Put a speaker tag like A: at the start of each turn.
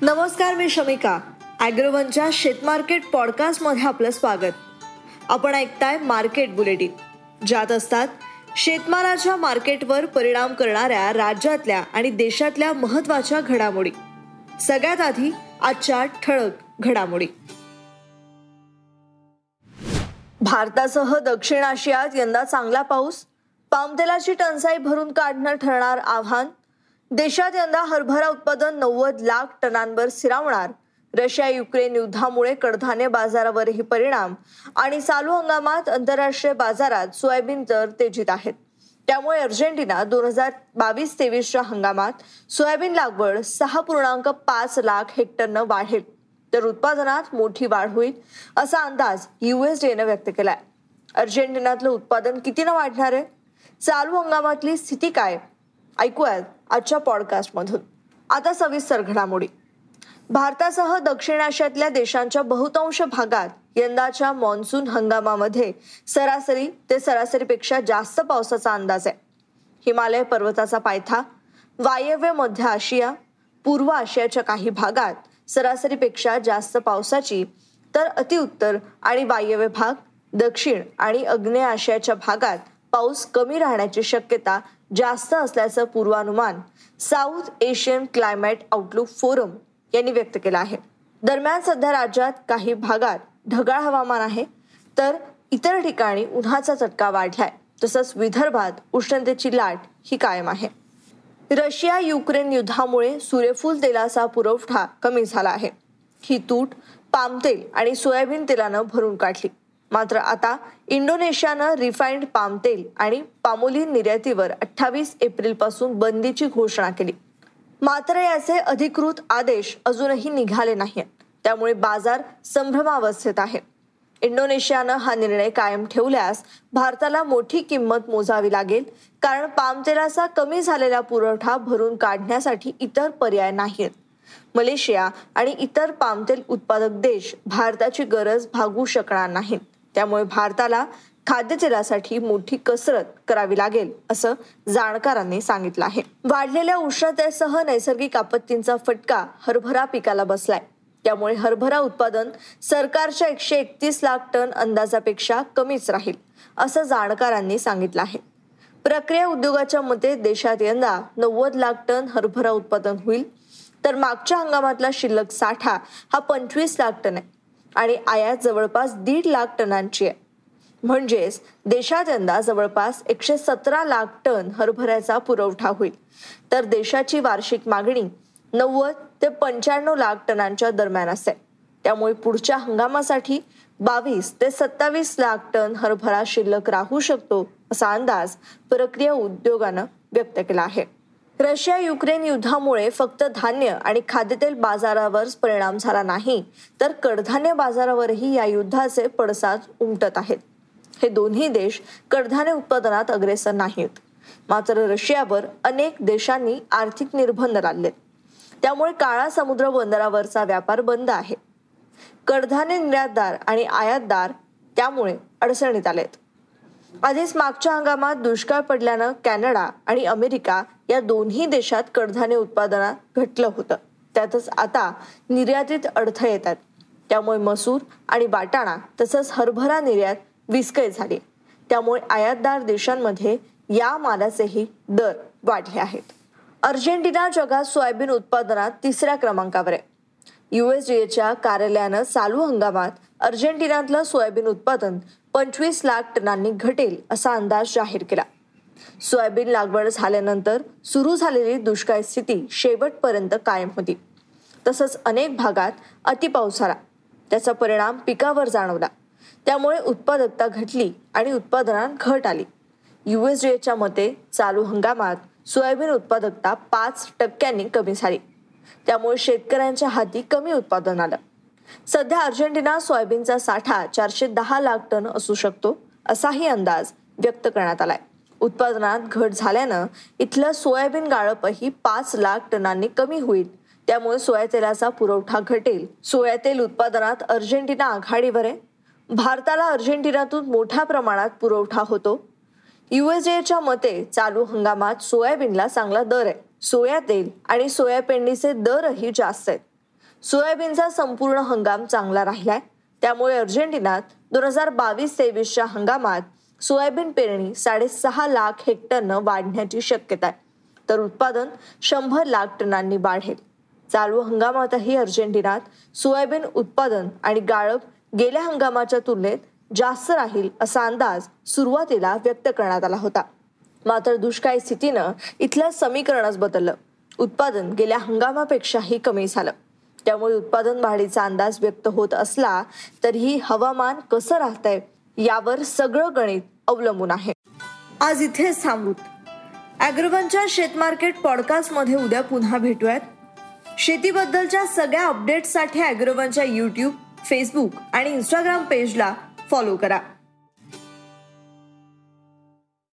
A: नमस्कार मी शमिका. ॲग्रोवनच्या शेतमार्केट पॉडकास्टमध्ये आपलं स्वागत. आपण ऐकताय मार्केट बुलेटिन. ज्यात असतात शेतमालाच्या मार्केटवर परिणाम करणाऱ्या राज्यातल्या आणि देशातल्या महत्त्वाच्या घडामोडी. सगळ्यात आधी आजच्या ठळक घडामोडी. भारतासह दक्षिण आशियात यंदा चांगला पाऊस. पामतेलाची टंचाई भरून काढणं ठरणार आव्हान. देशात यंदा हरभरा उत्पादन नव्वद लाख टनांवर स्थिरावणार. रशिया युक्रेन युद्धामुळे कडधान्य बाजारावरही परिणाम आणि चालू हंगामात आंतरराष्ट्रीय बाजारात सोयाबीन दर तेजीत आहेत. त्यामुळे अर्जेंटिना दोन हजार बावीस तेवीसच्या हंगामात सोयाबीन लागवड सहा पूर्णांक पाच लाख हेक्टरनं वाढेल. तर उत्पादनात मोठी वाढ होईल असा अंदाज युएसडीएनं व्यक्त केलाय. अर्जेंटिनातलं उत्पादन कितीनं वाढणार आहे? चालू हंगामातली स्थिती काय? ऐकूयात आजच्या पॉडकास्टमधून. आता सविस्तर घडामोडी. भारतासह दक्षिण आशियातल्या देशांच्या बहुतांश भागात यंदाच्या मान्सून हंगामामध्ये सरासरी ते सरासरीपेक्षा जास्त पावसाचा अंदाज आहे. हिमालय पर्वताचा पायथा वायव्य मध्य आशिया पूर्व आशियाच्या काही भागात सरासरीपेक्षा जास्त पावसाची तर अतिउत्तर आणि वायव्य भाग दक्षिण आणि अग्नेय आशियाच्या भागात पाऊस कमी राहण्याची शक्यता जास्त असल्याचं पूर्वानुमान South Asian Climate Outlook Forum यांनी व्यक्त केलं आहे. दरम्यान सध्या राज्यात काही भागात ढगाळ हवामान आहे तर इतर ठिकाणी उन्हाचा चटका वाढलाय तसंच विदर्भात उष्णतेची लाट ही कायम आहे. रशिया युक्रेन युद्धामुळे सूर्यफूल तेलाचा पुरवठा कमी झाला आहे. ही तूट पामतेल आणि सोयाबीन तेलानं भरून काढली. मात्र आता इंडोनेशियानं रिफाईंड पामतेल आणि पामोलीन निर्यातीवर अठ्ठावीस एप्रिलपासून बंदीची घोषणा केली. मात्र याचे अधिकृत आदेश अजूनही निघाले नाहीत. त्यामुळे बाजार संभ्रमावस्थेत आहे. इंडोनेशियानं हा निर्णय कायम ठेवल्यास भारताला मोठी किंमत मोजावी लागेल कारण पामतेलाचा कमी झालेला पुरवठा भरून काढण्यासाठी इतर पर्याय नाहीत. मलेशिया आणि इतर पामतेल उत्पादक देश भारताची गरज भागू शकणार नाहीत. त्यामुळे भारताला खाद्यतेलासाठी मोठी कसरत करावी लागेल असं जाणकारांनी सांगितलं आहे. वाढलेल्या उष्णतेसह नैसर्गिक आपत्तींचा फटका हरभरा पिकाला बसलाय. त्यामुळे हरभरा उत्पादन सरकारच्या एकशे एकतीस लाख टन अंदाजापेक्षा कमीच राहील असं जाणकारांनी सांगितलं आहे. प्रक्रिया उद्योगाच्या मते देशात यंदा नव्वद लाख टन हरभरा उत्पादन होईल तर मागच्या हंगामातला शिल्लक साठा हा पंचवीस लाख टन आहे. आणि आयात जवळपास दीड लाख टनांची आहे. म्हणजेच देशात यंदा जवळपास एकशे सतरा लाख टन हरभऱ्याचा पुरवठा होईल. तर देशाची वार्षिक मागणी नव्वद ते पंच्याण्णव लाख टनांच्या दरम्यान असेल. त्यामुळे पुढच्या हंगामासाठी बावीस ते सत्तावीस लाख टन हरभरा शिल्लक राहू शकतो असा अंदाज प्रक्रिया उद्योगानं व्यक्त केला आहे. रशिया युक्रेन युद्धामुळे फक्त धान्य आणि खाद्यतेल बाजारावर परिणाम झाला नाही तर कडधान्य बाजारावरही या युद्धाचे पडसाद उमटत आहेत. हे दोन्ही देश कडधान्य उत्पादनात अग्रेसर नाहीत. मात्र रशियावर अनेक देशांनी आर्थिक निर्बंध लादले त्यामुळे काळा समुद्र बंदरावरचा व्यापार बंद आहे. कडधान्य निर्यातदार आणि आयातदार त्यामुळे अडचणीत आलेत. आधीच मागच्या हंगामात दुष्काळ पडल्यानं कॅनडा आणि अमेरिका या दोन्ही देशात कडधान्य उत्पादनात घटलं होतं. त्यातच आता निर्यातीत अडथळे येतात. त्यामुळे मसूर आणि वाटाणा तसंच हरभरा निर्यात विस्कळीत झाली. त्यामुळे आयातदार देशांमध्ये या मालाचेही दर वाढले आहेत. अर्जेंटिना जगात सोयाबीन उत्पादनात तिसऱ्या क्रमांकावर आहे. युएसडीएच्या कार्यालयानं चालू हंगामात अर्जेंटिनातलं सोयाबीन उत्पादन पंचवीस लाख टनांनी घटेल असा अंदाज जाहीर केला. सोयाबीन लागवड झाल्यानंतर सुरू झालेली दुष्काळ स्थिती शेवटपर्यंत कायम होती. तसंच अनेक भागात अतिपाऊस झाला. त्याचा परिणाम पिकावर जाणवला. त्यामुळे उत्पादकता घटली आणि उत्पादनात घट आली. युएसडीएच्या मते चालू हंगामात सोयाबीन उत्पादकता पाच टक्क्यांनी कमी झाली. त्यामुळे शेतकऱ्यांच्या हाती कमी उत्पादन आलं. सध्या अर्जेंटिना सोयाबीनचा साठा चारशे दहा लाख टन असू शकतो असाही अंदाज व्यक्त करण्यात आलाय. उत्पादनात घट झाल्यानं इथलं सोयाबीन गाळपही पाच लाख टनांनी कमी होईल. त्यामुळे सोया तेलाचा पुरवठा घटेल. सोया तेल उत्पादनात अर्जेंटिना आघाडीवर आहे. भारताला अर्जेंटिनातून मोठ्या प्रमाणात पुरवठा होतो. युएसएच्या मते चालू हंगामात सोयाबीनला चांगला दर आहे. सोया तेल आणि सोया पेंडीचे दरही जास्त आहेत. सोयाबीनचा संपूर्ण हंगाम चांगला राहिलाय. त्यामुळे अर्जेंटिनात दोन हजार बावीस तेवीसच्या हंगामात सोयाबीन पेरणी साडेसहा लाख हेक्टरनं वाढण्याची शक्यता आहे. तर उत्पादन शंभर लाख टनांनी वाढेल. चालू हंगामातही अर्जेंटिनात सोयाबीन उत्पादन आणि गाळप गेल्या हंगामाच्या तुलनेत जास्त राहील असा अंदाज सुरुवातीला व्यक्त करण्यात आला होता. मात्र दुष्काळी स्थितीनं इथलं समीकरणच बदललं. उत्पादन गेल्या हंगामापेक्षाही कमी झालं. त्यामुळे उत्पादन वाढीचा अंदाज व्यक्त होत असला तरीही हवामान कसं राहतंय यावर सगळं गणित अवलंबून आहे. आज इथेच थांबूत अॅग्रोवनच्या शेतमार्केट पॉडकास्टमध्ये उद्या पुन्हा भेटूयात. शेतीबद्दलच्या सगळ्या अपडेट्ससाठी अॅग्रोवनच्या यूट्यूब फेसबुक आणि इंस्टाग्राम पेजला फॉलो करा.